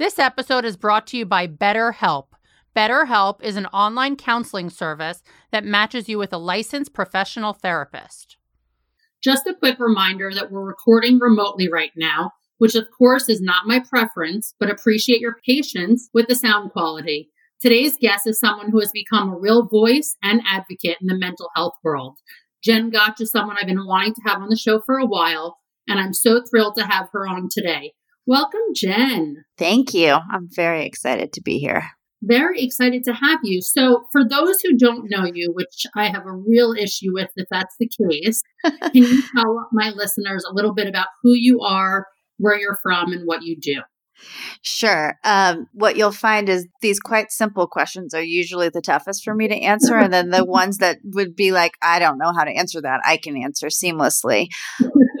This episode is brought to you by BetterHelp. BetterHelp is an online counseling service that matches you with a licensed professional therapist. Just a quick reminder that we're recording remotely right now, which of course is not my preference, but appreciate your patience with the sound quality. Today's guest is someone who has become a real voice and advocate in the mental health world. Jen Gotch is someone I've been wanting to have on the show for a while, and I'm so thrilled to have her on today. Welcome, Jen. Thank you. I'm very excited to be here. Very excited to have you. So, for those who don't know you, which I have a real issue with if that's the case, can you tell my listeners a little bit about who you are, where you're from, and what you do? Sure. Um, what you'll find is these quite simple questions are usually the toughest for me to answer. And then the ones that would be like, I don't know how to answer that, I can answer seamlessly.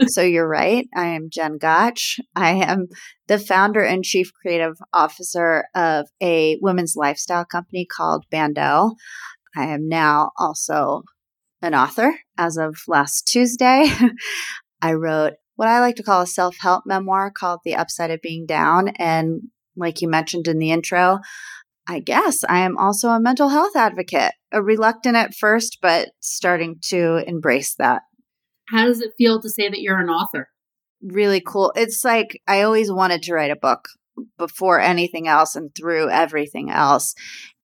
so you're right. I am Jen Gotch. I am the founder and chief creative officer of a women's lifestyle company called Bando. I am now also an author as of last Tuesday. I wrote what I like to call a self help memoir called The Upside of Being Down. And like you mentioned in the intro, I guess I am also a mental health advocate, a reluctant at first, but starting to embrace that. How does it feel to say that you're an author? Really cool. It's like I always wanted to write a book before anything else and through everything else.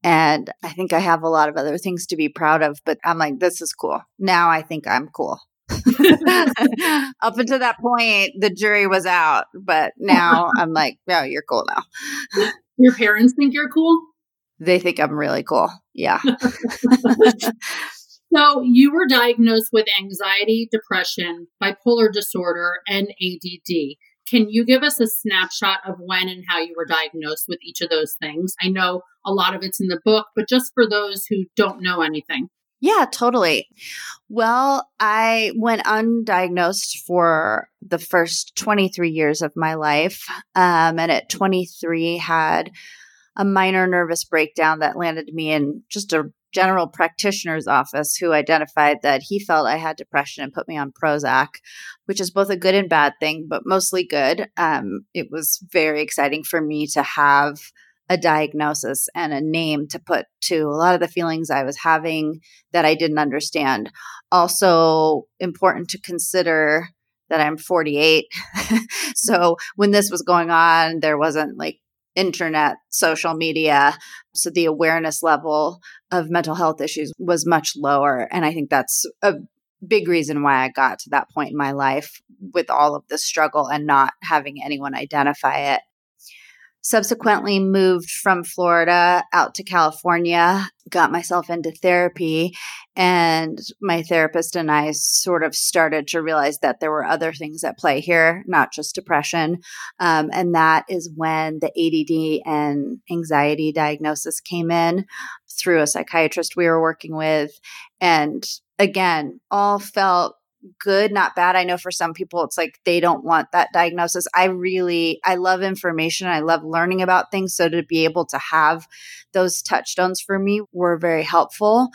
And I think I have a lot of other things to be proud of, but I'm like, this is cool. Now I think I'm cool. Up until that point, the jury was out, but now I'm like, oh, you're cool now. Your parents think you're cool? They think I'm really cool. Yeah. so, you were diagnosed with anxiety, depression, bipolar disorder, and ADD. Can you give us a snapshot of when and how you were diagnosed with each of those things? I know a lot of it's in the book, but just for those who don't know anything. Yeah, totally. Well, I went undiagnosed for the first 23 years of my life. Um, and at 23, had a minor nervous breakdown that landed me in just a general practitioner's office who identified that he felt I had depression and put me on Prozac, which is both a good and bad thing, but mostly good. Um, it was very exciting for me to have a diagnosis and a name to put to a lot of the feelings I was having that I didn't understand. Also, important to consider that I'm 48. so when this was going on, there wasn't like internet, social media. So the awareness level of mental health issues was much lower. And I think that's a big reason why I got to that point in my life with all of the struggle and not having anyone identify it subsequently moved from Florida out to California, got myself into therapy, and my therapist and I sort of started to realize that there were other things at play here, not just depression. Um, and that is when the ADD and anxiety diagnosis came in through a psychiatrist we were working with. And again, all felt good, not bad. I know for some people it's like they don't want that diagnosis. I really I love information. I love learning about things so to be able to have those touchstones for me were very helpful.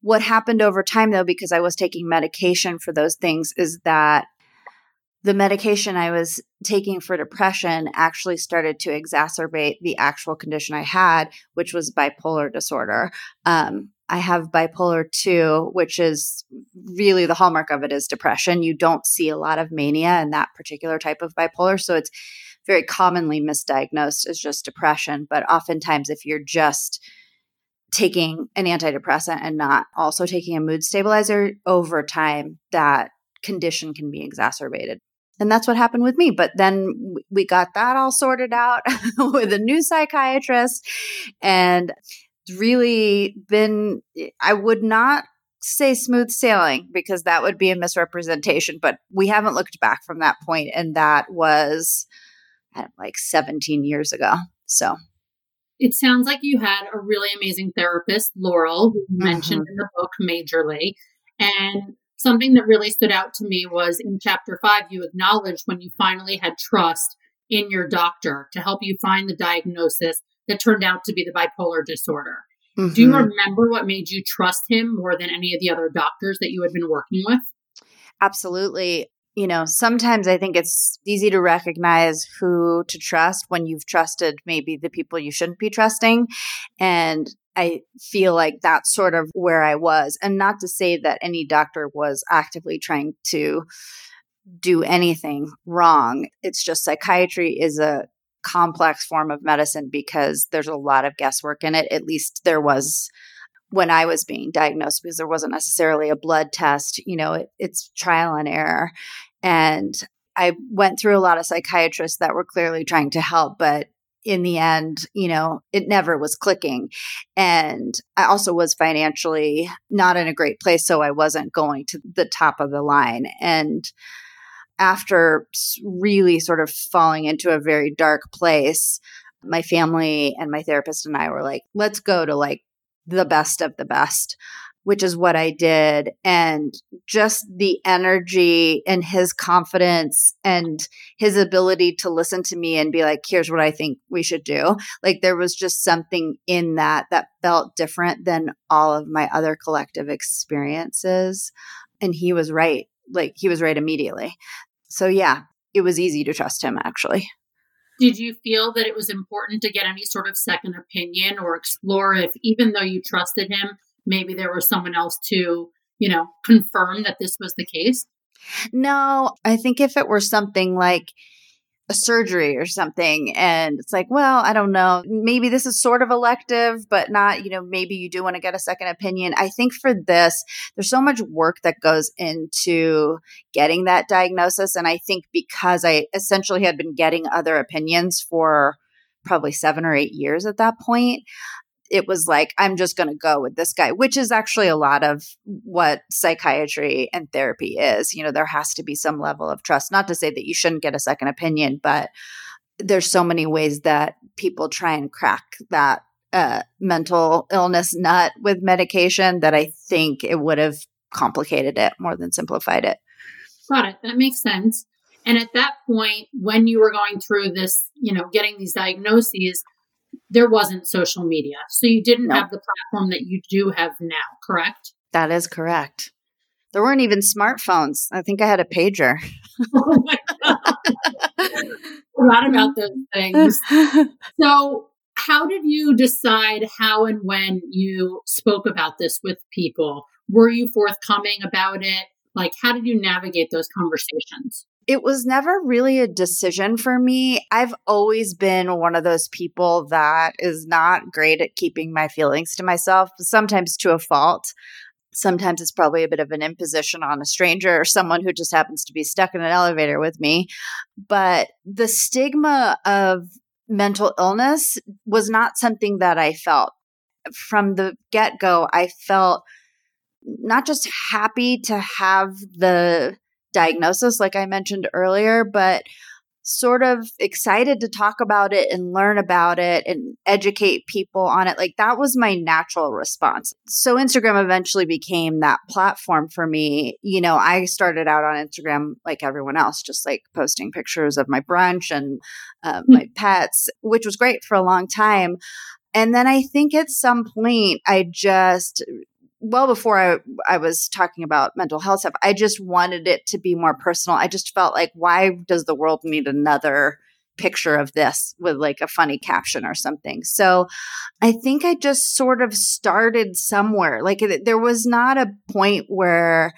What happened over time though because I was taking medication for those things is that the medication I was taking for depression actually started to exacerbate the actual condition I had, which was bipolar disorder. Um, I have bipolar 2, which is really the hallmark of it is depression. You don't see a lot of mania in that particular type of bipolar. So it's very commonly misdiagnosed as just depression. But oftentimes, if you're just taking an antidepressant and not also taking a mood stabilizer over time, that condition can be exacerbated. And that's what happened with me. But then we got that all sorted out with a new psychiatrist. And it's really been, I would not say smooth sailing because that would be a misrepresentation, but we haven't looked back from that point, and that was uh, like 17 years ago. So It sounds like you had a really amazing therapist, Laurel, who you mentioned mm-hmm. in the book majorly. And something that really stood out to me was in chapter five, you acknowledged when you finally had trust in your doctor to help you find the diagnosis that turned out to be the bipolar disorder. Mm-hmm. Do you remember what made you trust him more than any of the other doctors that you had been working with? Absolutely. You know, sometimes I think it's easy to recognize who to trust when you've trusted maybe the people you shouldn't be trusting. And I feel like that's sort of where I was. And not to say that any doctor was actively trying to do anything wrong. It's just psychiatry is a complex form of medicine because there's a lot of guesswork in it. At least there was when I was being diagnosed because there wasn't necessarily a blood test. You know, it, it's trial and error. And I went through a lot of psychiatrists that were clearly trying to help, but in the end, you know, it never was clicking. And I also was financially not in a great place. So I wasn't going to the top of the line. And after really sort of falling into a very dark place, my family and my therapist and I were like, let's go to like the best of the best, which is what I did. And just the energy and his confidence and his ability to listen to me and be like, here's what I think we should do. Like there was just something in that that felt different than all of my other collective experiences. And he was right like he was right immediately. So yeah, it was easy to trust him actually. Did you feel that it was important to get any sort of second opinion or explore if even though you trusted him, maybe there was someone else to, you know, confirm that this was the case? No, I think if it were something like a surgery or something and it's like well i don't know. Maybe this is sort of elective but not you know maybe you do want to get a second opinion. I think for this there's so much work that goes into getting that diagnosis and i think because i essentially had been getting other opinions for probably 7 or 8 years at that point it was like, I'm just going to go with this guy, which is actually a lot of what psychiatry and therapy is. You know, there has to be some level of trust. Not to say that you shouldn't get a second opinion, but there's so many ways that people try and crack that uh, mental illness nut with medication that I think it would have complicated it more than simplified it. Got it. That makes sense. And at that point, when you were going through this, you know, getting these diagnoses, there wasn't social media. So you didn't nope. have the platform that you do have now, correct? That is correct. There weren't even smartphones. I think I had a pager. oh my God. Forgot about those things. So, how did you decide how and when you spoke about this with people? Were you forthcoming about it? Like, how did you navigate those conversations? It was never really a decision for me. I've always been one of those people that is not great at keeping my feelings to myself, sometimes to a fault. Sometimes it's probably a bit of an imposition on a stranger or someone who just happens to be stuck in an elevator with me. But the stigma of mental illness was not something that I felt. From the get go, I felt not just happy to have the diagnosis, like I mentioned earlier, but sort of excited to talk about it and learn about it and educate people on it. Like that was my natural response. So Instagram eventually became that platform for me. You know, I started out on Instagram like everyone else, just like posting pictures of my brunch and uh, my pets, which was great for a long time. And then I think at some point I just well before I, I was talking about mental health stuff, I just wanted it to be more personal. I just felt like, why does the world need another picture of this with like a funny caption or something? So I think I just sort of started somewhere. Like there was not a point where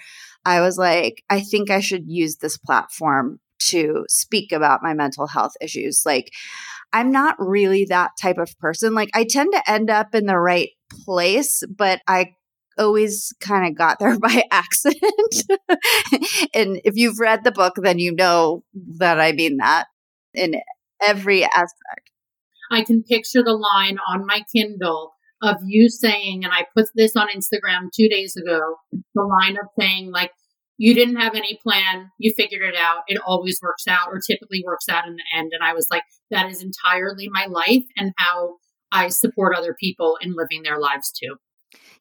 I was like, I think I should use this platform to speak about my mental health issues. Like, I'm not really that type of person. Like, I tend to end up in the right place, but I always kind of got there by accident. and if you've read the book, then you know that I mean that in every aspect. I can picture the line on my Kindle of you saying, and I put this on Instagram two days ago, the line of saying, like, you didn't have any plan, you figured it out, it always works out, or typically works out in the end. And I was like, that is entirely my life and how I support other people in living their lives too.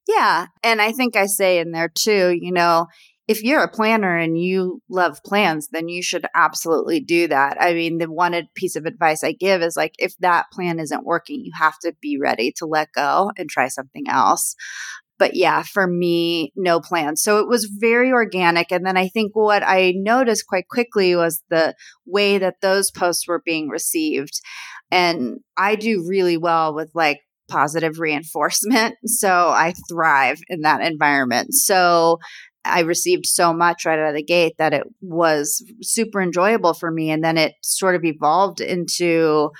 Yeah. And I think I say in there too, you know, if you're a planner and you love plans, then you should absolutely do that. I mean, the one piece of advice I give is like, if that plan isn't working, you have to be ready to let go and try something else. But yeah, for me, no plan. So it was very organic. And then I think what I noticed quite quickly was the way that those posts were being received. And I do really well with like positive reinforcement. So I thrive in that environment. So I received so much right out of the gate that it was super enjoyable for me. And then it sort of evolved into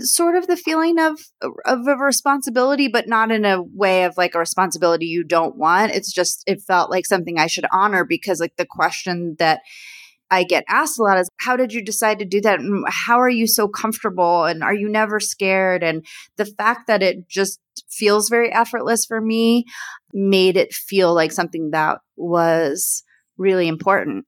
sort of the feeling of of a responsibility but not in a way of like a responsibility you don't want it's just it felt like something i should honor because like the question that i get asked a lot is how did you decide to do that? And how are you so comfortable? And are you never scared? And the fact that it just feels very effortless for me made it feel like something that was really important.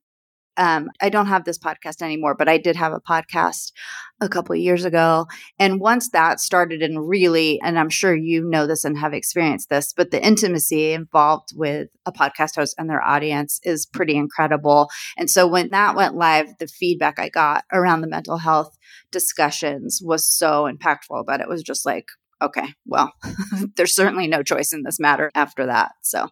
Um, I don't have this podcast anymore, but I did have a podcast a couple years ago. And once that started, and really, and I'm sure you know this and have experienced this, but the intimacy involved with a podcast host and their audience is pretty incredible. And so when that went live, the feedback I got around the mental health discussions was so impactful that it was just like, okay, well, there's certainly no choice in this matter after that. So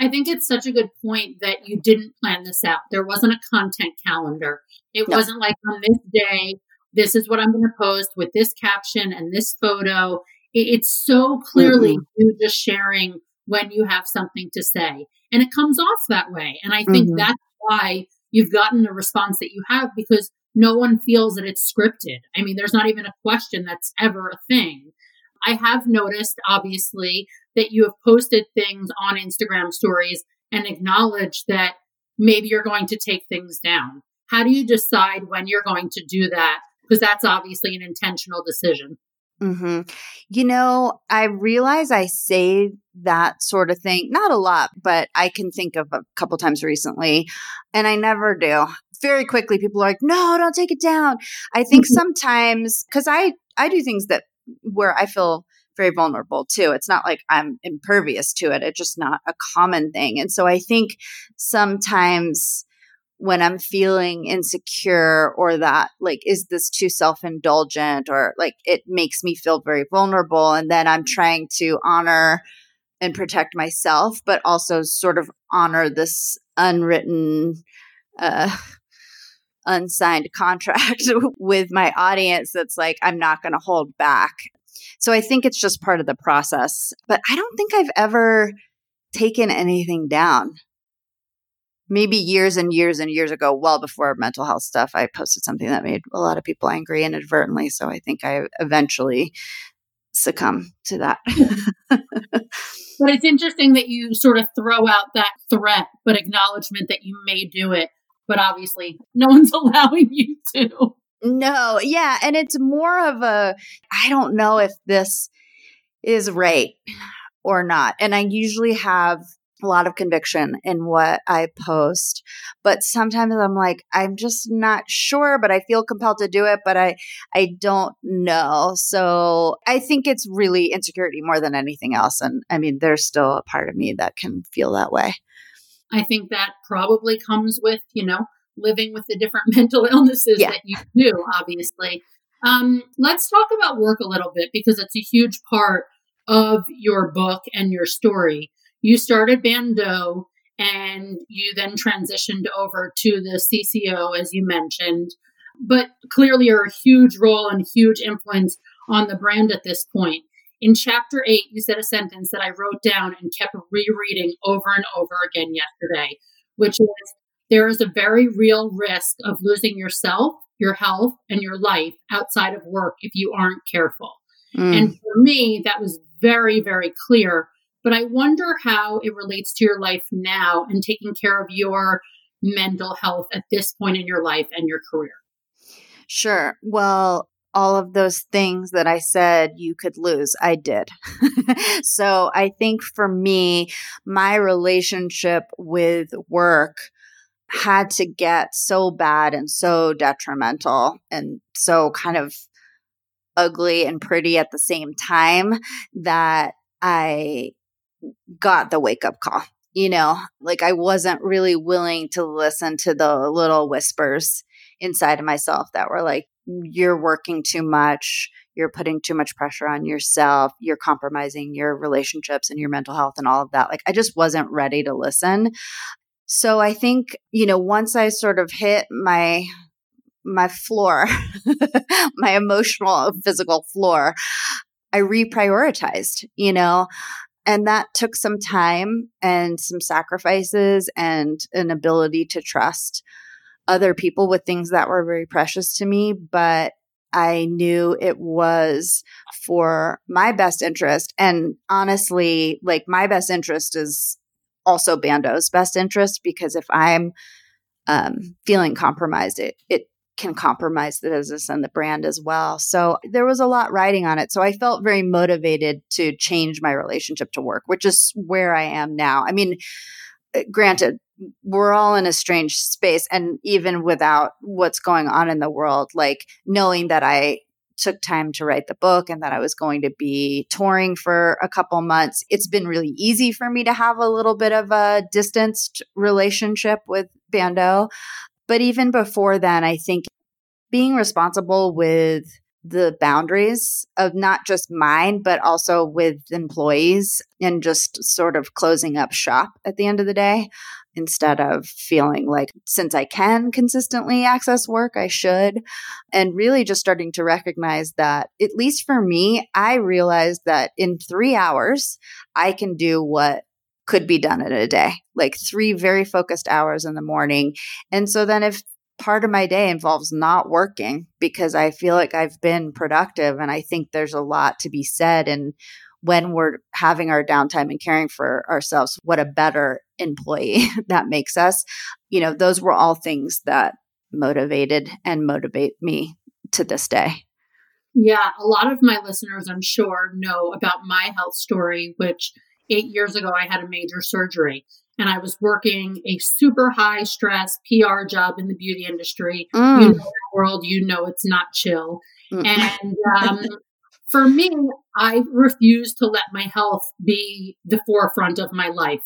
I think it's such a good point that you didn't plan this out. There wasn't a content calendar. It no. wasn't like on this day, this is what I'm going to post with this caption and this photo. It's so clearly mm-hmm. you just sharing when you have something to say. And it comes off that way. And I think mm-hmm. that's why you've gotten the response that you have because no one feels that it's scripted. I mean, there's not even a question that's ever a thing. I have noticed, obviously, that you have posted things on Instagram stories and acknowledge that maybe you're going to take things down. How do you decide when you're going to do that? Because that's obviously an intentional decision. Mm-hmm. You know, I realize I say that sort of thing, not a lot, but I can think of a couple times recently, and I never do. Very quickly, people are like, "No, don't take it down." I think mm-hmm. sometimes because I I do things that where I feel very vulnerable too. It's not like I'm impervious to it. It's just not a common thing. And so I think sometimes when I'm feeling insecure or that, like, is this too self indulgent or like it makes me feel very vulnerable. And then I'm trying to honor and protect myself, but also sort of honor this unwritten, uh, unsigned contract with my audience that's like, I'm not going to hold back. So I think it's just part of the process. But I don't think I've ever taken anything down. Maybe years and years and years ago, well before mental health stuff, I posted something that made a lot of people angry inadvertently. So I think I eventually succumb to that. but it's interesting that you sort of throw out that threat, but acknowledgement that you may do it but obviously no one's allowing you to. No, yeah. And it's more of a, I don't know if this is right or not. And I usually have a lot of conviction in what I post, but sometimes I'm like, I'm just not sure, but I feel compelled to do it, but I, I don't know. So I think it's really insecurity more than anything else. And I mean, there's still a part of me that can feel that way. I think that probably comes with, you know, living with the different mental illnesses yeah. that you do, obviously. Um, let's talk about work a little bit because it's a huge part of your book and your story. You started Bando and you then transitioned over to the CCO, as you mentioned, but clearly are a huge role and huge influence on the brand at this point. In chapter eight, you said a sentence that I wrote down and kept rereading over and over again yesterday, which is there is a very real risk of losing yourself, your health, and your life outside of work if you aren't careful. Mm. And for me, that was very, very clear. But I wonder how it relates to your life now and taking care of your mental health at this point in your life and your career. Sure. Well, all of those things that I said you could lose, I did. so I think for me, my relationship with work had to get so bad and so detrimental and so kind of ugly and pretty at the same time that I got the wake up call. You know, like I wasn't really willing to listen to the little whispers inside of myself that were like, you're working too much, you're putting too much pressure on yourself, you're compromising your relationships and your mental health and all of that. Like, I just wasn't ready to listen. So I think, you know, once I sort of hit my my floor, my emotional physical floor, I reprioritized, you know, and that took some time and some sacrifices and an ability to trust other people with things that were very precious to me. But I knew it was for my best interest. And honestly, like my best interest is also Bando's best interest because if I'm um, feeling compromised, it, it can compromise the business and the brand as well. So there was a lot riding on it. So I felt very motivated to change my relationship to work, which is where I am now. I mean, uh, granted, we're all in a strange space. And even without what's going on in the world, like knowing that I took time to write the book and that I was going to be touring for a couple months, it's been really easy for me to have a little bit of a distanced relationship with Bando. But even before then, I think being responsible with the boundaries of not just mine, but also with employees and just sort of closing up shop at the end of the day instead of feeling like since I can consistently access work, I should. And really just starting to recognize that, at least for me, I realized that in three hours, I can do what could be done in a day, like three very focused hours in the morning. And so then if part of my day involves not working because I feel like I've been productive and I think there's a lot to be said. And when we're having our downtime and caring for ourselves what a better employee that makes us. You know those were all things that motivated and motivate me to this day. Yeah a lot of my listeners i'm sure know about my health story which eight years ago i had a major surgery and I was working a super high stress PR job in the beauty industry. Mm. You know that world, you know it's not chill. Mm. And um, for me, I refused to let my health be the forefront of my life.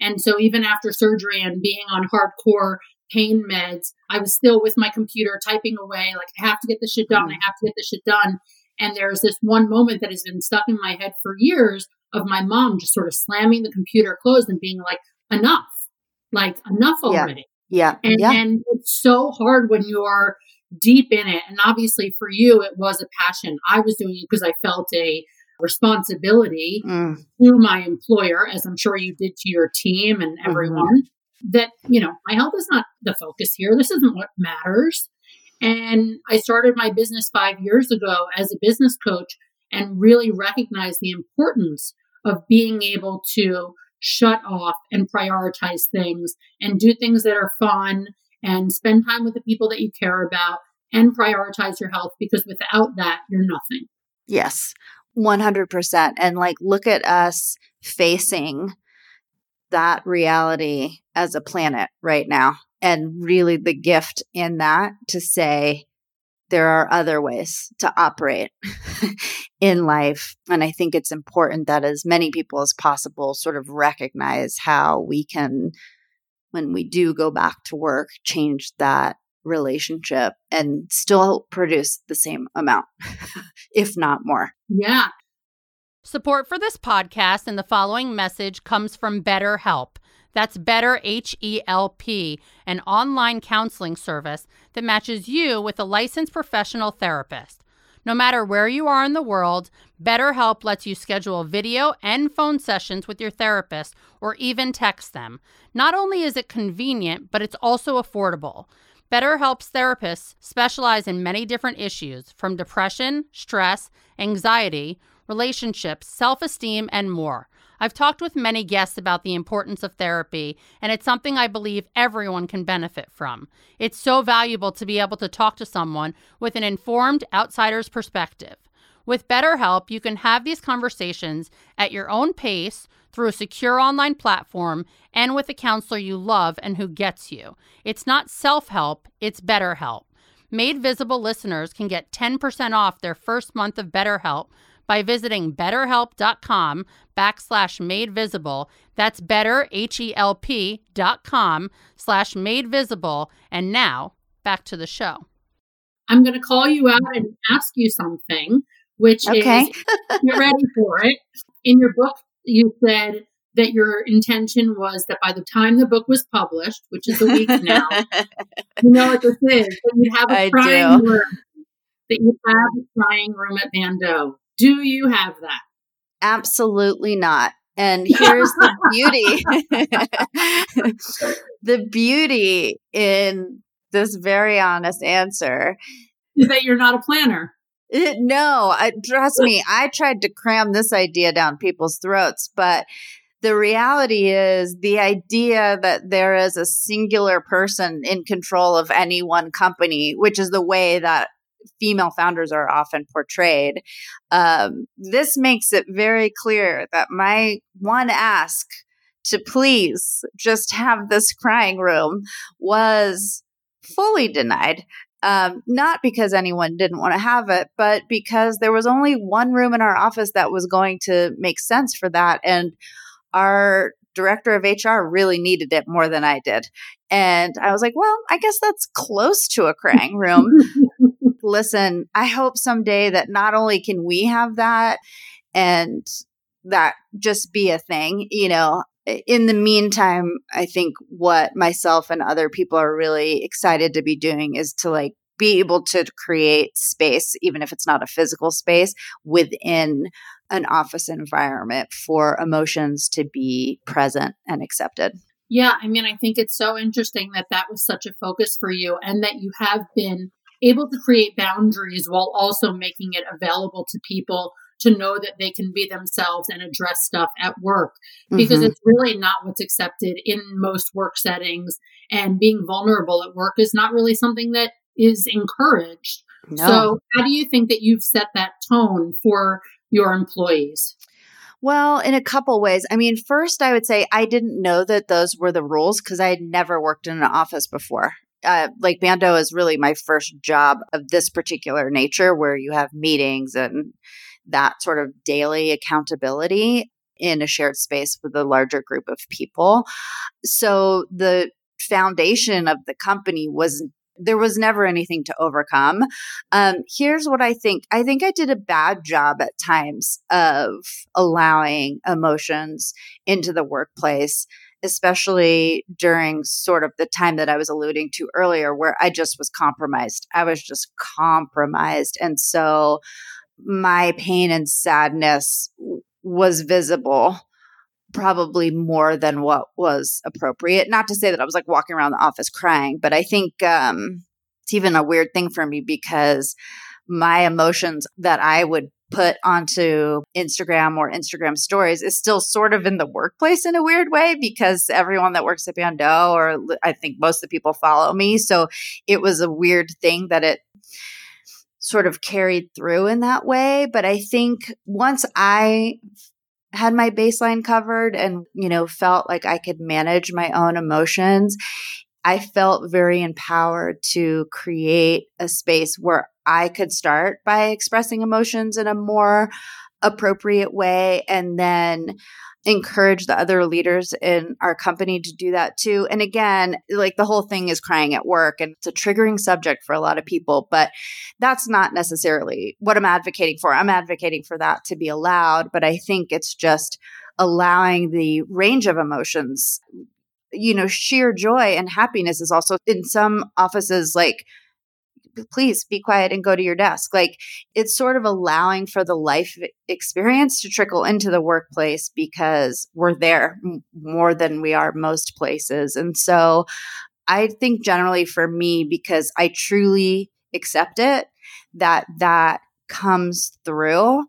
And so even after surgery and being on hardcore pain meds, I was still with my computer typing away, like, I have to get this shit done. Mm. I have to get this shit done. And there's this one moment that has been stuck in my head for years of my mom just sort of slamming the computer closed and being like, enough, like enough already. Yeah. yeah. And, yeah. and it's so hard when you're deep in it. And obviously for you, it was a passion. I was doing it because I felt a responsibility mm. to my employer, as I'm sure you did to your team and mm-hmm. everyone, mm-hmm. that, you know, my health is not the focus here. This isn't what matters. And I started my business five years ago as a business coach and really recognized the importance of being able to shut off and prioritize things and do things that are fun and spend time with the people that you care about and prioritize your health because without that, you're nothing. Yes, 100%. And like, look at us facing that reality as a planet right now. And really, the gift in that to say, there are other ways to operate in life. And I think it's important that as many people as possible sort of recognize how we can, when we do go back to work, change that relationship and still produce the same amount, if not more. Yeah. Support for this podcast and the following message comes from BetterHelp. That's Better H E L P, an online counseling service that matches you with a licensed professional therapist. No matter where you are in the world, BetterHelp lets you schedule video and phone sessions with your therapist or even text them. Not only is it convenient, but it's also affordable. BetterHelp's therapists specialize in many different issues from depression, stress, anxiety, relationships, self esteem, and more. I've talked with many guests about the importance of therapy, and it's something I believe everyone can benefit from. It's so valuable to be able to talk to someone with an informed outsider's perspective. With BetterHelp, you can have these conversations at your own pace through a secure online platform and with a counselor you love and who gets you. It's not self help, it's BetterHelp. Made Visible listeners can get 10% off their first month of BetterHelp by visiting betterhelp.com backslash made visible. That's better, H-E-L-P dot com slash made visible. And now back to the show. I'm going to call you out and ask you something, which Okay. is, you're ready for it. In your book, you said that your intention was that by the time the book was published, which is a week now, you know what this is, that you'd have a I crying do. room. That you'd have a crying room at Bando. Do you have that? Absolutely not. And here's the beauty. the beauty in this very honest answer. Is that you're not a planner? It- no, I, trust me, I tried to cram this idea down people's throats, but the reality is the idea that there is a singular person in control of any one company, which is the way that female founders are often portrayed. Um, this makes it very clear that my one ask to please just have this crying room was fully denied. Um, not because anyone didn't want to have it, but because there was only one room in our office that was going to make sense for that. And our director of HR really needed it more than I did. And I was like, well, I guess that's close to a crying room. Listen, I hope someday that not only can we have that and that just be a thing, you know, in the meantime, I think what myself and other people are really excited to be doing is to like be able to create space, even if it's not a physical space, within an office environment for emotions to be present and accepted. Yeah, I mean, I think it's so interesting that that was such a focus for you and that you have been able to create boundaries while also making it available to people to know that they can be themselves and address stuff at work because Mhm. it's really not what's accepted in most work settings and being vulnerable at work is not really something that is encouraged. no. So, how do you think that you've set that tone for your employees? Well, in a couple ways. I mean, first, I would say I didn't know that those were the rules because I had never worked in an office before. Uh, like Bando is really my first job of this particular nature where you have meetings and that sort of daily accountability in a shared space with a larger group of people. So the foundation of the company was there was never anything to overcome. Um, here's what I think. I think I did a bad job at times of allowing emotions into the workplace, especially during sort of the time that I was alluding to earlier, where I just was compromised. I was just compromised. And so my pain and sadness was visible probably more than what was appropriate. Not to say that I was like walking around the office crying, but I think um, it's even a weird thing for me because my emotions that I would put onto Instagram or Instagram stories is still sort of in the workplace in a weird way because everyone that works at Bando or I think most of the people follow me. So it was a weird thing that it sort of carried through in that way. But I think once I had my baseline covered and, you know, felt like I could manage my own emotions, I felt very empowered to create a space where I could start by expressing emotions in a more appropriate way and then encourage the other leaders in our company to do that too. And again, like the whole thing is crying at work and it's a triggering subject for a lot of people, but that's not necessarily what I'm advocating for. I'm advocating for that to be allowed, but I think it's just allowing the range of emotions. You know, sheer joy and happiness is also in some offices like please be quiet and go to your desk. Like it's sort of allowing for the life experience to trickle into the workplace because we're there more than we are most places. And so I think generally for me, because I truly accept it, that that comes through.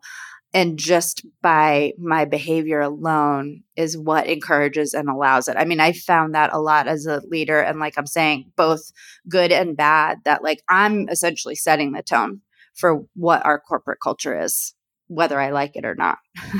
And just by my behavior alone is what encourages and allows it. I mean, I found that a lot as a leader. And like I'm saying, both good and bad, that like I'm essentially setting the tone for what our corporate culture is, whether I like it or not.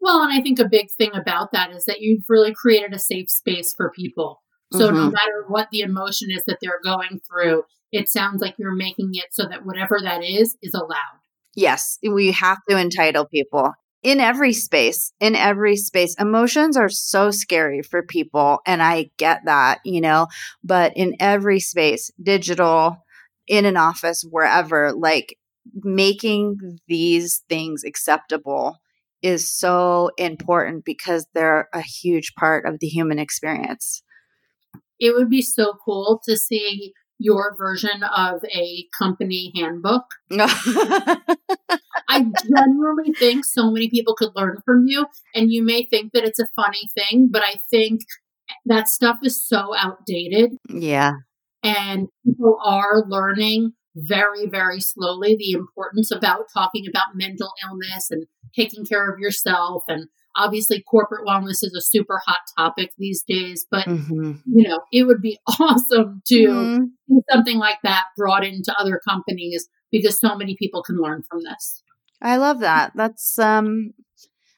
Well, and I think a big thing about that is that you've really created a safe space for people So mm-hmm. no matter what the emotion is that they're going through, it sounds like you're making it so that whatever that is is allowed. Yes, we have to entitle people in every space, in every space. Emotions are so scary for people. And I get that, you know, but in every space, digital, in an office, wherever, like making these things acceptable is so important because they're a huge part of the human experience. It would be so cool to see your version of a company handbook. I genuinely think so many people could learn from you. And you may think that it's a funny thing, but I think that stuff is so outdated. Yeah. And people are learning very, very slowly the importance about talking about mental illness and taking care of yourself and obviously corporate wellness is a super hot topic these days but mm-hmm. you know it would be awesome to mm-hmm. see something like that brought into other companies because so many people can learn from this i love that that's um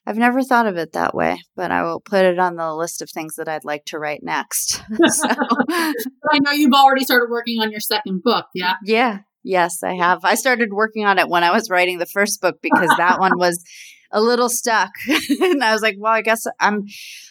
I've never thought of it that way, but I will put it on the list of things that I'd like to write next. so. I know you've already started working on your second book, yeah? Yeah. Yes, I have. I started working on it when I was writing the first book because that one was a little stuck. and I was like, well, I guess I'm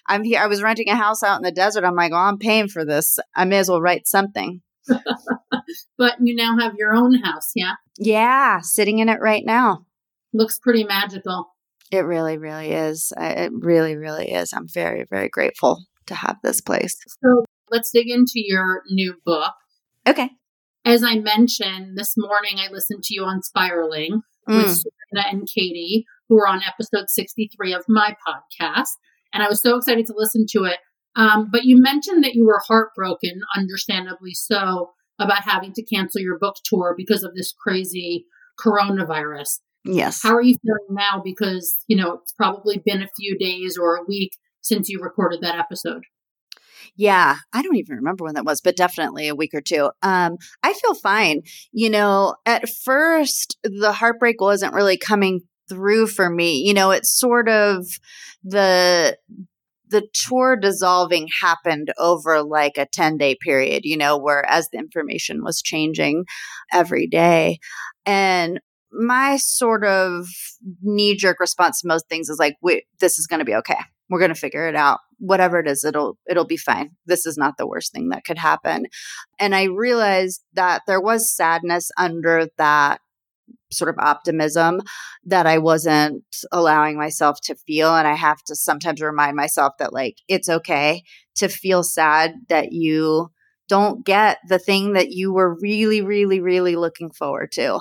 I'm here. I was renting a house out in the desert. I'm like, oh, I'm paying for this. I may as well write something. but you now have your own house, yeah? Yeah, sitting in it right now. Looks pretty magical. It really, really is. It really, really is. I'm very, very grateful to have this place. So let's dig into your new book. Okay. As I mentioned this morning, I listened to you on Spiraling mm. with Serena and Katie, who were on episode 63 of my podcast. And I was so excited to listen to it. Um, but you mentioned that you were heartbroken, understandably so, about having to cancel your book tour because of this crazy coronavirus. Yes. How are you feeling now? Because, you know, it's probably been a few days or a week since you recorded that episode. Yeah, I don't even remember when that was, but definitely a week or two. Um, I feel fine. You know, at first, the heartbreak wasn't really coming through for me. You know, it's sort of the the tour dissolving happened over like a 10 day period, you know, where as the information was changing every day. And my sort of knee jerk response to most things is like, wait, this is going to be okay. We're going to figure it out. Whatever it is, it'll, it'll be fine. This is not the worst thing that could happen. And I realized that there was sadness under that sort of optimism that I wasn't allowing myself to feel. And I have to sometimes remind myself that, like, it's okay to feel sad that you don't get the thing that you were really, really, really looking forward to.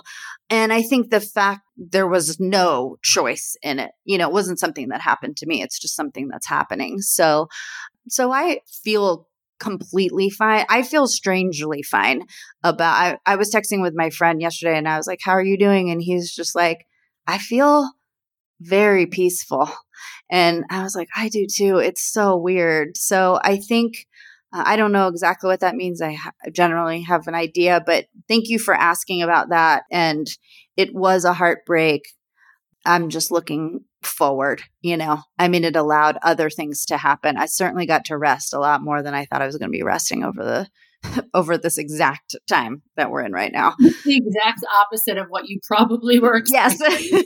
And I think the fact there was no choice in it, you know, it wasn't something that happened to me. It's just something that's happening. So, so I feel completely fine. I feel strangely fine about I, I was texting with my friend yesterday and I was like, How are you doing? And he's just like, I feel very peaceful. And I was like, I do too. It's so weird. So I think uh, I don't know exactly what that means. I ha- generally have an idea, but thank you for asking about that. And it was a heartbreak. I'm just looking forward, you know. I mean, it allowed other things to happen. I certainly got to rest a lot more than I thought I was going to be resting over the over this exact time that we're in right now. The exact opposite of what you probably were expecting. Yes.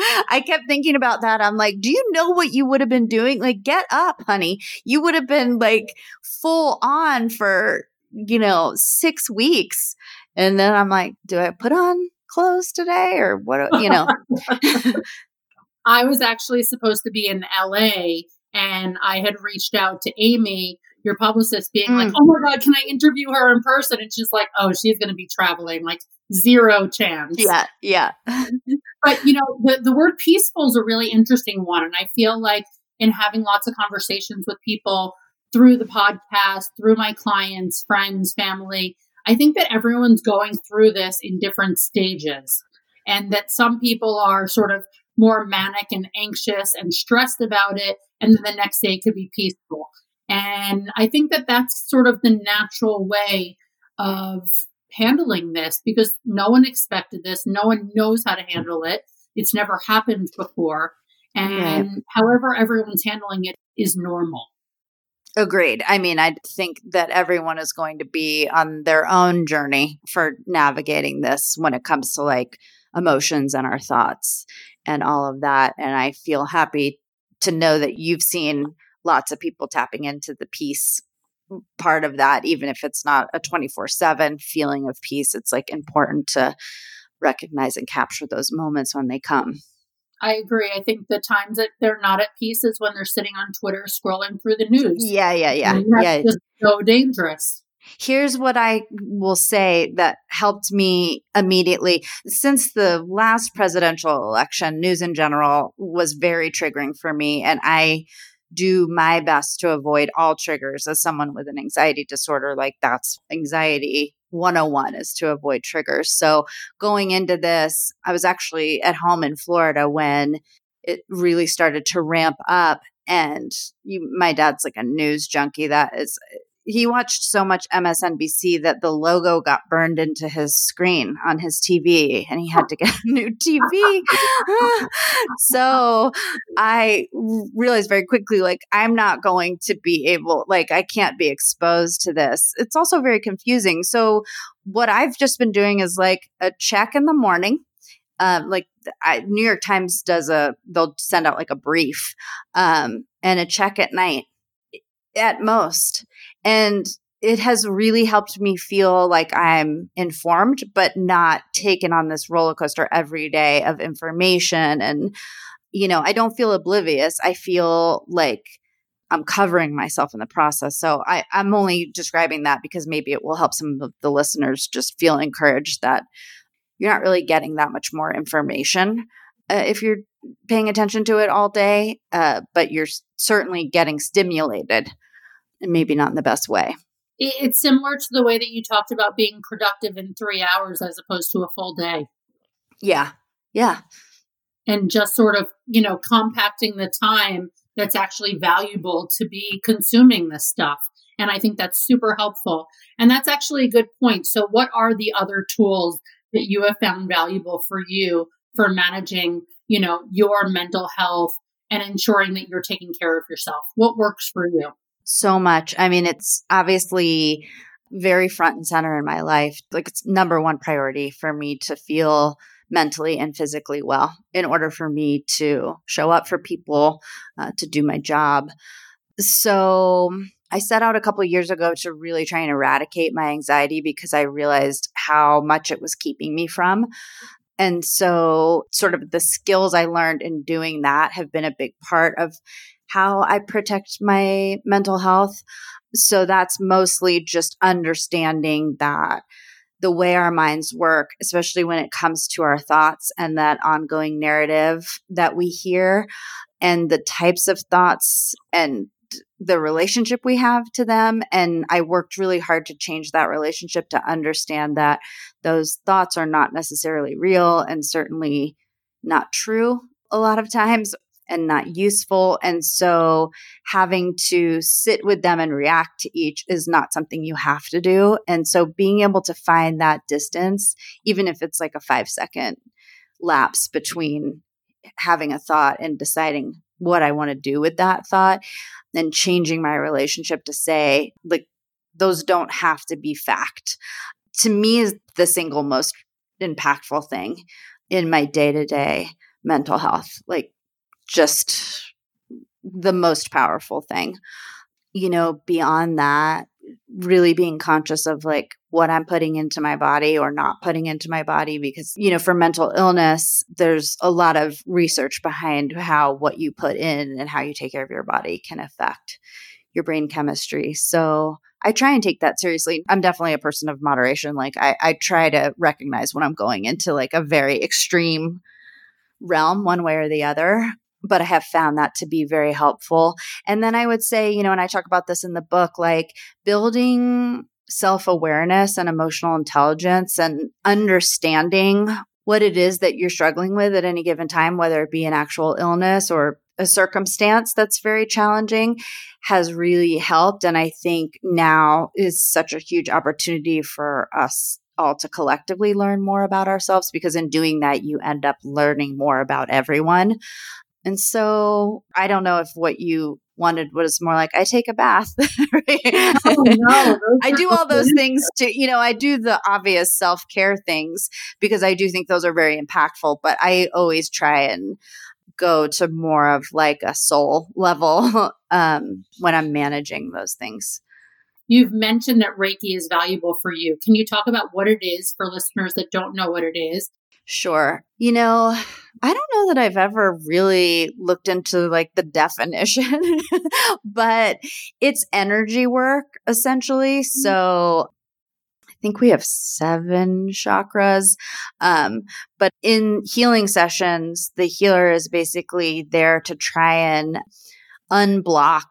I kept thinking about that. I'm like, do you know what you would have been doing? Like, get up, honey. You would have been like full on for, you know, six weeks. And then I'm like, do I put on clothes today or what, you know? I was actually supposed to be in LA and I had reached out to Amy, your publicist, being mm. like, oh my God, can I interview her in person? And she's like, oh, she's going to be traveling, like zero chance. Yeah, yeah. but, you know, the, the word peaceful is a really interesting one. And I feel like in having lots of conversations with people through the podcast, through my clients, friends, family, I think that everyone's going through this in different stages. And that some people are sort of more manic and anxious and stressed about it. And then the next day could be peaceful. And I think that that's sort of the natural way of handling this because no one expected this. No one knows how to handle it. It's never happened before. And however everyone's handling it is normal. Agreed. I mean, I think that everyone is going to be on their own journey for navigating this when it comes to like emotions and our thoughts and all of that. And I feel happy to know that you've seen lots of people tapping into the peace part of that, even if it's not a 24 7 feeling of peace. It's like important to recognize and capture those moments when they come. I agree. I think the times that they're not at peace is when they're sitting on Twitter scrolling through the news. Yeah, yeah, yeah. yeah. just so dangerous. Here's what I will say that helped me immediately. Since the last presidential election, news in general was very triggering for me. And I do my best to avoid all triggers as someone with an anxiety disorder. Like that's anxiety 101 is to avoid triggers. So going into this, I was actually at home in Florida when it really started to ramp up and you my dad's like a news junkie that is he watched so much MSNBC that the logo got burned into his screen on his TV and he had to get a new TV. so I realized very quickly, like, I'm not going to be able, like, I can't be exposed to this. It's also very confusing. So what I've just been doing is like a check in the morning. Um, like I, New York Times does a, they'll send out like a brief um, and a check at night at most. And it has really helped me feel like I'm informed, but not taken on this roller coaster every day of information. And, you know, I don't feel oblivious. I feel like I'm covering myself in the process. So I, I'm only describing that because maybe it will help some of the listeners just feel encouraged that you're not really getting that much more information uh, if you're paying attention to it all day, uh, but you're certainly getting stimulated and maybe not in the best way. It's similar to the way that you talked about being productive in three hours as opposed to a full day. Yeah. Yeah. And just sort of, you know, compacting the time that's actually valuable to be consuming this stuff. And I think that's super helpful. And that's actually a good point. So, what are the other tools that you have found valuable for you for managing, you know, your mental health and ensuring that you're taking care of yourself? What works for you? So much. I mean, it's obviously very front and center in my life. Like it's number one priority for me to feel mentally and physically well in order for me to show up for people, uh, to do my job. So I set out a couple years ago to really try and eradicate my anxiety because I realized how much it was keeping me from. And so, sort of the skills I learned in doing that have been a big part of how I protect my mental health. So that's mostly just understanding that the way our minds work, especially when it comes to our thoughts and that ongoing narrative that we hear, and the types of thoughts and the relationship we have to them. And I worked really hard to change that relationship to understand that those thoughts are not necessarily real and certainly not true a lot of times and not useful. And so having to sit with them and react to each is not something you have to do. And so being able to find that distance, even if it's like a five second lapse between having a thought and deciding what I want to do with that thought, and changing my relationship to say, like, those don't have to be fact. To me, is the single most impactful thing in my day to day mental health. Like, just the most powerful thing. You know, beyond that, really being conscious of like what I'm putting into my body or not putting into my body because, you know, for mental illness, there's a lot of research behind how what you put in and how you take care of your body can affect your brain chemistry. So I try and take that seriously. I'm definitely a person of moderation. Like I, I try to recognize when I'm going into like a very extreme realm, one way or the other but I have found that to be very helpful. And then I would say, you know, and I talk about this in the book, like building self awareness and emotional intelligence and understanding what it is that you're struggling with at any given time, whether it be an actual illness or a circumstance that's very challenging, has really helped. And I think now is such a huge opportunity for us all to collectively learn more about ourselves because in doing that, you end up learning more about everyone. And so I don't know if what you wanted was more like I take a bath. oh, no, I do all those things to, you know, I do the obvious self care things because I do think those are very impactful, but I always try and go to more of like a soul level um, when I'm managing those things. You've mentioned that Reiki is valuable for you. Can you talk about what it is for listeners that don't know what it is Sure. You know, I don't know that I've ever really looked into like the definition, but it's energy work essentially. Mm-hmm. So I think we have seven chakras. Um, but in healing sessions, the healer is basically there to try and unblock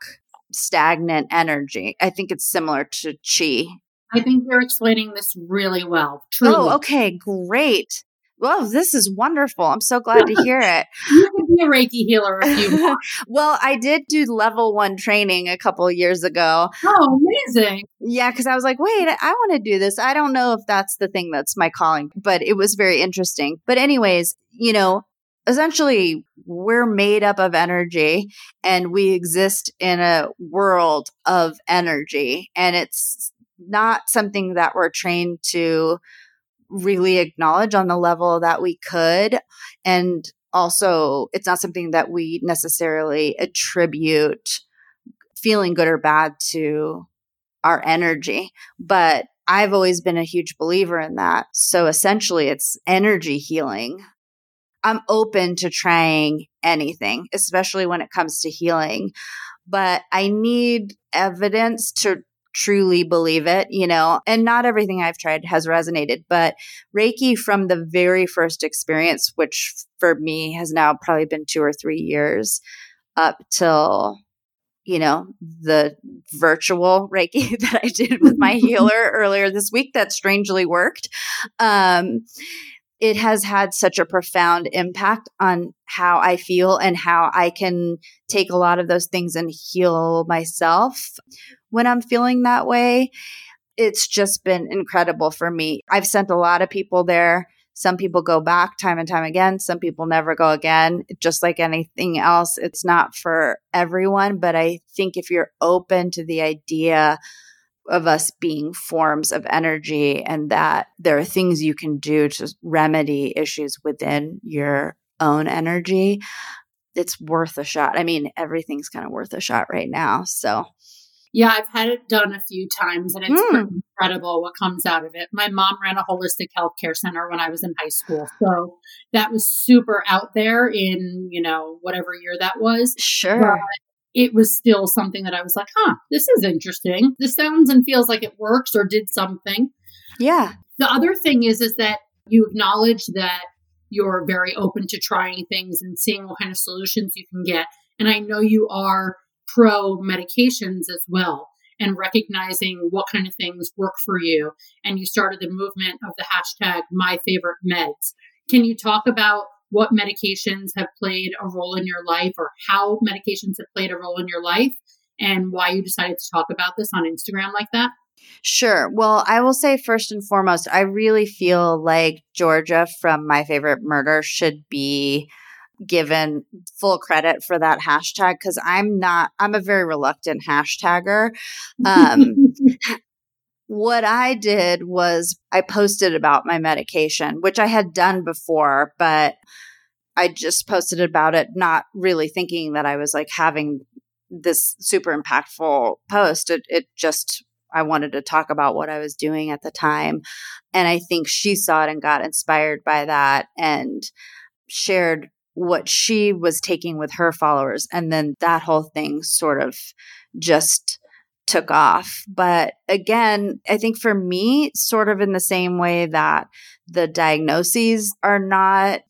stagnant energy. I think it's similar to chi. I think you're explaining this really well. Truly. Oh, okay, great. Well, this is wonderful. I'm so glad to hear it. you could be a Reiki healer if you want. well, I did do level one training a couple years ago. Oh, amazing. Yeah, because I was like, wait, I want to do this. I don't know if that's the thing that's my calling, but it was very interesting. But, anyways, you know, essentially we're made up of energy and we exist in a world of energy and it's not something that we're trained to really acknowledge on the level that we could. And also, it's not something that we necessarily attribute feeling good or bad to our energy. But I've always been a huge believer in that. So essentially, it's energy healing. I'm open to trying anything, especially when it comes to healing. But I need evidence to truly believe it, you know, and not everything I've tried has resonated, but Reiki from the very first experience, which for me has now probably been two or three years up till, you know, the virtual Reiki that I did with my healer earlier this week that strangely worked. Um, it has had such a profound impact on how I feel and how I can take a lot of those things and heal myself when I'm feeling that way. It's just been incredible for me. I've sent a lot of people there. Some people go back time and time again. Some people never go again. Just like anything else, it's not for everyone. But I think if you're open to the idea of us being forms of energy and that there are things you can do to remedy issues within your own energy, it's worth a shot. I mean, everything's kind of worth a shot right now. So yeah, I've had it done a few times and it's mm. incredible what comes out of it. My mom ran a holistic healthcare center when I was in high school. So that was super out there in, you know, whatever year that was. Sure. But it was still something that I was like, huh, this is interesting. This sounds and feels like it works or did something. Yeah. The other thing is, is that you acknowledge that you're very open to trying things and seeing what kind of solutions you can get. And I know you are pro medications as well and recognizing what kind of things work for you. And you started the movement of the hashtag my favorite meds. Can you talk about what medications have played a role in your life or how medications have played a role in your life and why you decided to talk about this on Instagram like that? Sure. Well, I will say first and foremost, I really feel like Georgia from My Favorite Murder should be given full credit for that hashtag because I'm not, I'm a very reluctant hashtagger. Um, what I did was I posted about my medication, which I had done before, but I just posted about it, not really thinking that I was like having this super impactful post. It, it just, I wanted to talk about what I was doing at the time. And I think she saw it and got inspired by that and shared what she was taking with her followers. And then that whole thing sort of just took off. But again, I think for me, sort of in the same way that the diagnoses are not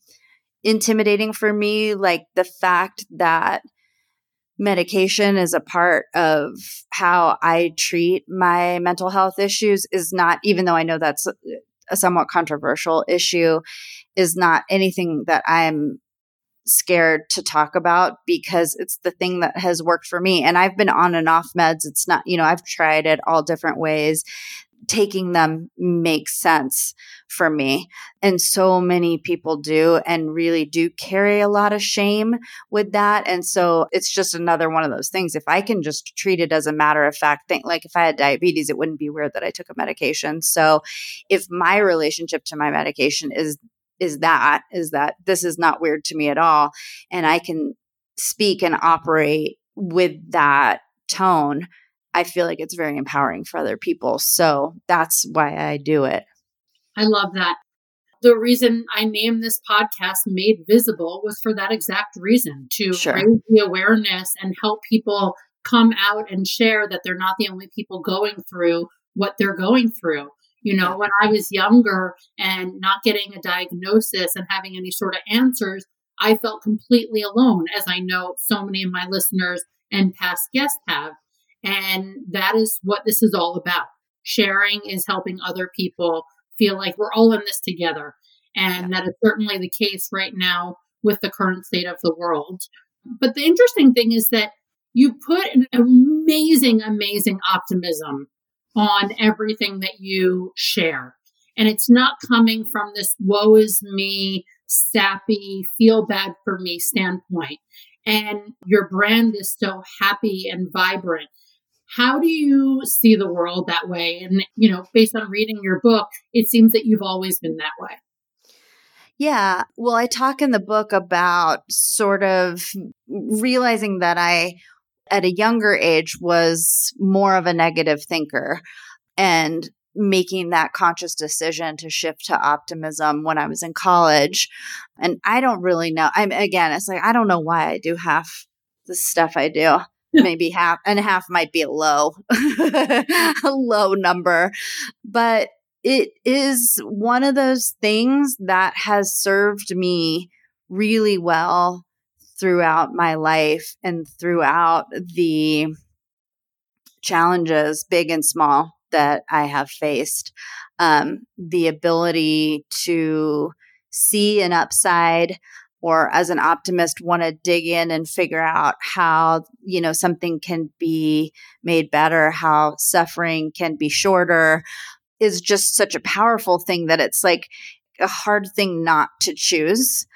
intimidating for me, like the fact that medication is a part of how I treat my mental health issues is not, even though I know that's a somewhat controversial issue, is not anything that I'm scared to talk about because it's the thing that has worked for me. And I've been on and off meds. It's not, you know, I've tried it all different ways. taking them makes sense for me. And so many people do and really do carry a lot of shame with that. And so it's just another one of those things. If I can just treat it as a matter of fact thing, like if I had diabetes, it wouldn't be weird that I took a medication. So if my relationship to my medication is is that is that this is not weird to me at all and I can speak and operate with that tone I feel like it's very empowering for other people. So that's why I do it. I love that. The reason I named this podcast Made Visible was for that exact reason to sure. raise the awareness and help people come out and share that they're not the only people going through what they're going through. You know, when I was younger and not getting a diagnosis and having any sort of answers, I felt completely alone, as I know so many of my listeners and past guests have. And that is what this is all about. Sharing is helping other people feel like we're all in this together. And that is certainly the case right now with the current state of the world. But the interesting thing is that you put an amazing, amazing optimism on everything that you share. And it's not coming from this woe is me, sappy, feel bad for me standpoint. And your brand is so happy and vibrant. How do you see the world that way? And, you know, based on reading your book, it seems that you've always been that way. Yeah. Well, I talk in the book about sort of realizing that I, at a younger age, was more of a negative thinker and making that conscious decision to shift to optimism when I was in college. And I don't really know. I'm again, it's like, I don't know why I do half the stuff I do maybe half and half might be a low a low number but it is one of those things that has served me really well throughout my life and throughout the challenges big and small that i have faced um, the ability to see an upside or as an optimist want to dig in and figure out how you know something can be made better how suffering can be shorter is just such a powerful thing that it's like a hard thing not to choose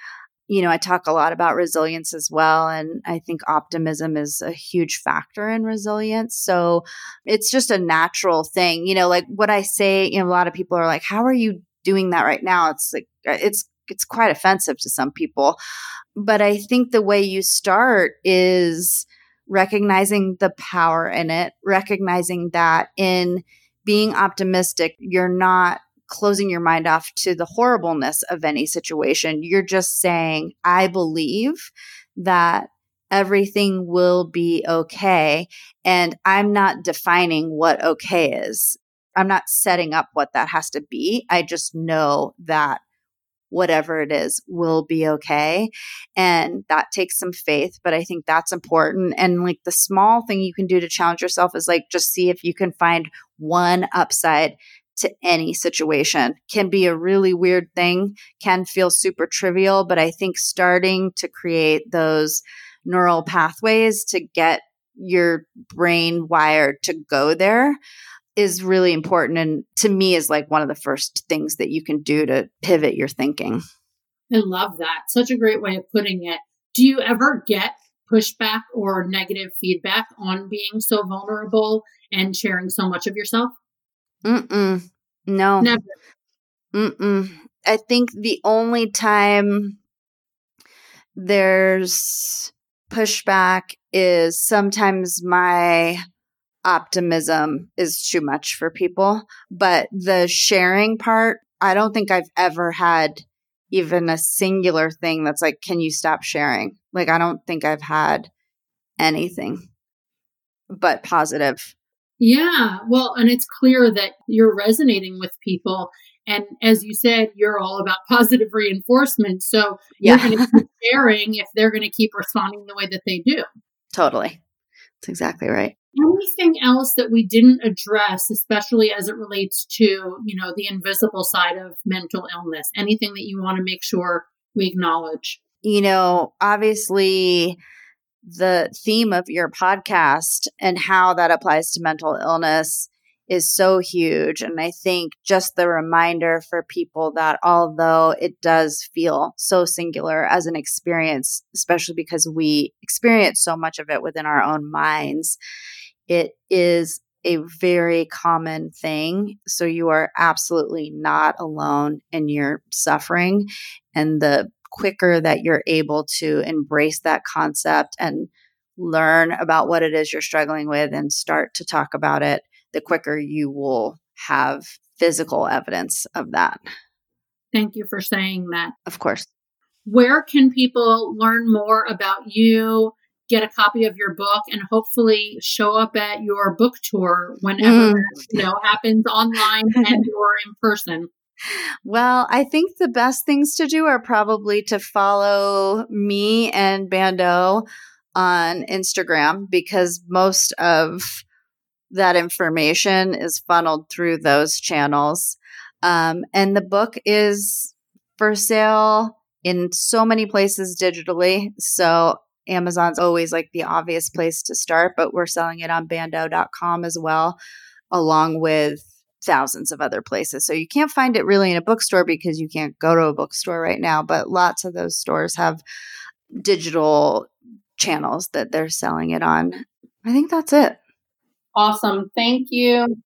you know i talk a lot about resilience as well and i think optimism is a huge factor in resilience so it's just a natural thing you know like what i say you know a lot of people are like how are you doing that right now it's like uh, it's it's quite offensive to some people. But I think the way you start is recognizing the power in it, recognizing that in being optimistic, you're not closing your mind off to the horribleness of any situation. You're just saying, I believe that everything will be okay. And I'm not defining what okay is. I'm not setting up what that has to be. I just know that whatever it is will be okay. And that takes some faith, but I think that's important. And like the small thing you can do to challenge yourself is like just see if you can find one upside to any situation can be a really weird thing, can feel super trivial, but I think starting to create those neural pathways to get your brain wired to go there is really important and to me is like one of the first things that you can do to pivot your thinking. I love that. Such a great way of putting it. Do you ever get pushback or negative feedback on being so vulnerable and sharing so much of yourself? Mm-mm. No. Never. Mm-mm. I think the only time there's pushback is sometimes my optimism is too much for people. But the sharing part, I don't think I've ever had even a singular thing that's like, can you stop sharing? Like, I don't think I've had anything but positive. Yeah. Well, and it's clear that you're resonating with people. And as you said, you're all about positive reinforcement. So yeah. you're going to keep sharing if they're going to keep responding the way that they do. Totally. That's exactly right anything else that we didn't address especially as it relates to you know the invisible side of mental illness anything that you want to make sure we acknowledge you know obviously the theme of your podcast and how that applies to mental illness is so huge. And I think just the reminder for people that although it does feel so singular as an experience, especially because we experience so much of it within our own minds, it is a very common thing. So you are absolutely not alone in your suffering. And the quicker that you're able to embrace that concept and learn about what it is you're struggling with and start to talk about it, the quicker you will have physical evidence of that. Thank you for saying that. Of course. Where can people learn more about you, get a copy of your book, and hopefully show up at your book tour whenever mm. that, you know happens online and or in person? Well, I think the best things to do are probably to follow me and Bando on Instagram because most of that information is funneled through those channels. Um, and the book is for sale in so many places digitally. So Amazon's always like the obvious place to start, but we're selling it on bando.com as well, along with thousands of other places. So you can't find it really in a bookstore because you can't go to a bookstore right now, but lots of those stores have digital channels that they're selling it on. I think that's it. Awesome. Thank you.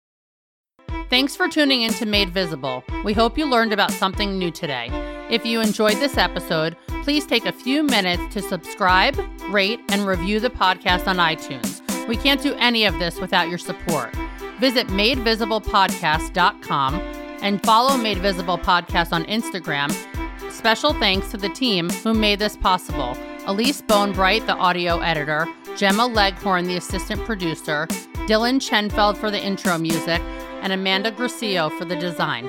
Thanks for tuning in to Made Visible. We hope you learned about something new today. If you enjoyed this episode, please take a few minutes to subscribe, rate, and review the podcast on iTunes. We can't do any of this without your support. Visit madevisiblepodcast.com and follow Made Visible Podcast on Instagram. Special thanks to the team who made this possible Elise Bonebright, the audio editor, Gemma Leghorn, the assistant producer, Dylan Chenfeld for the intro music, and Amanda Gracio for the design.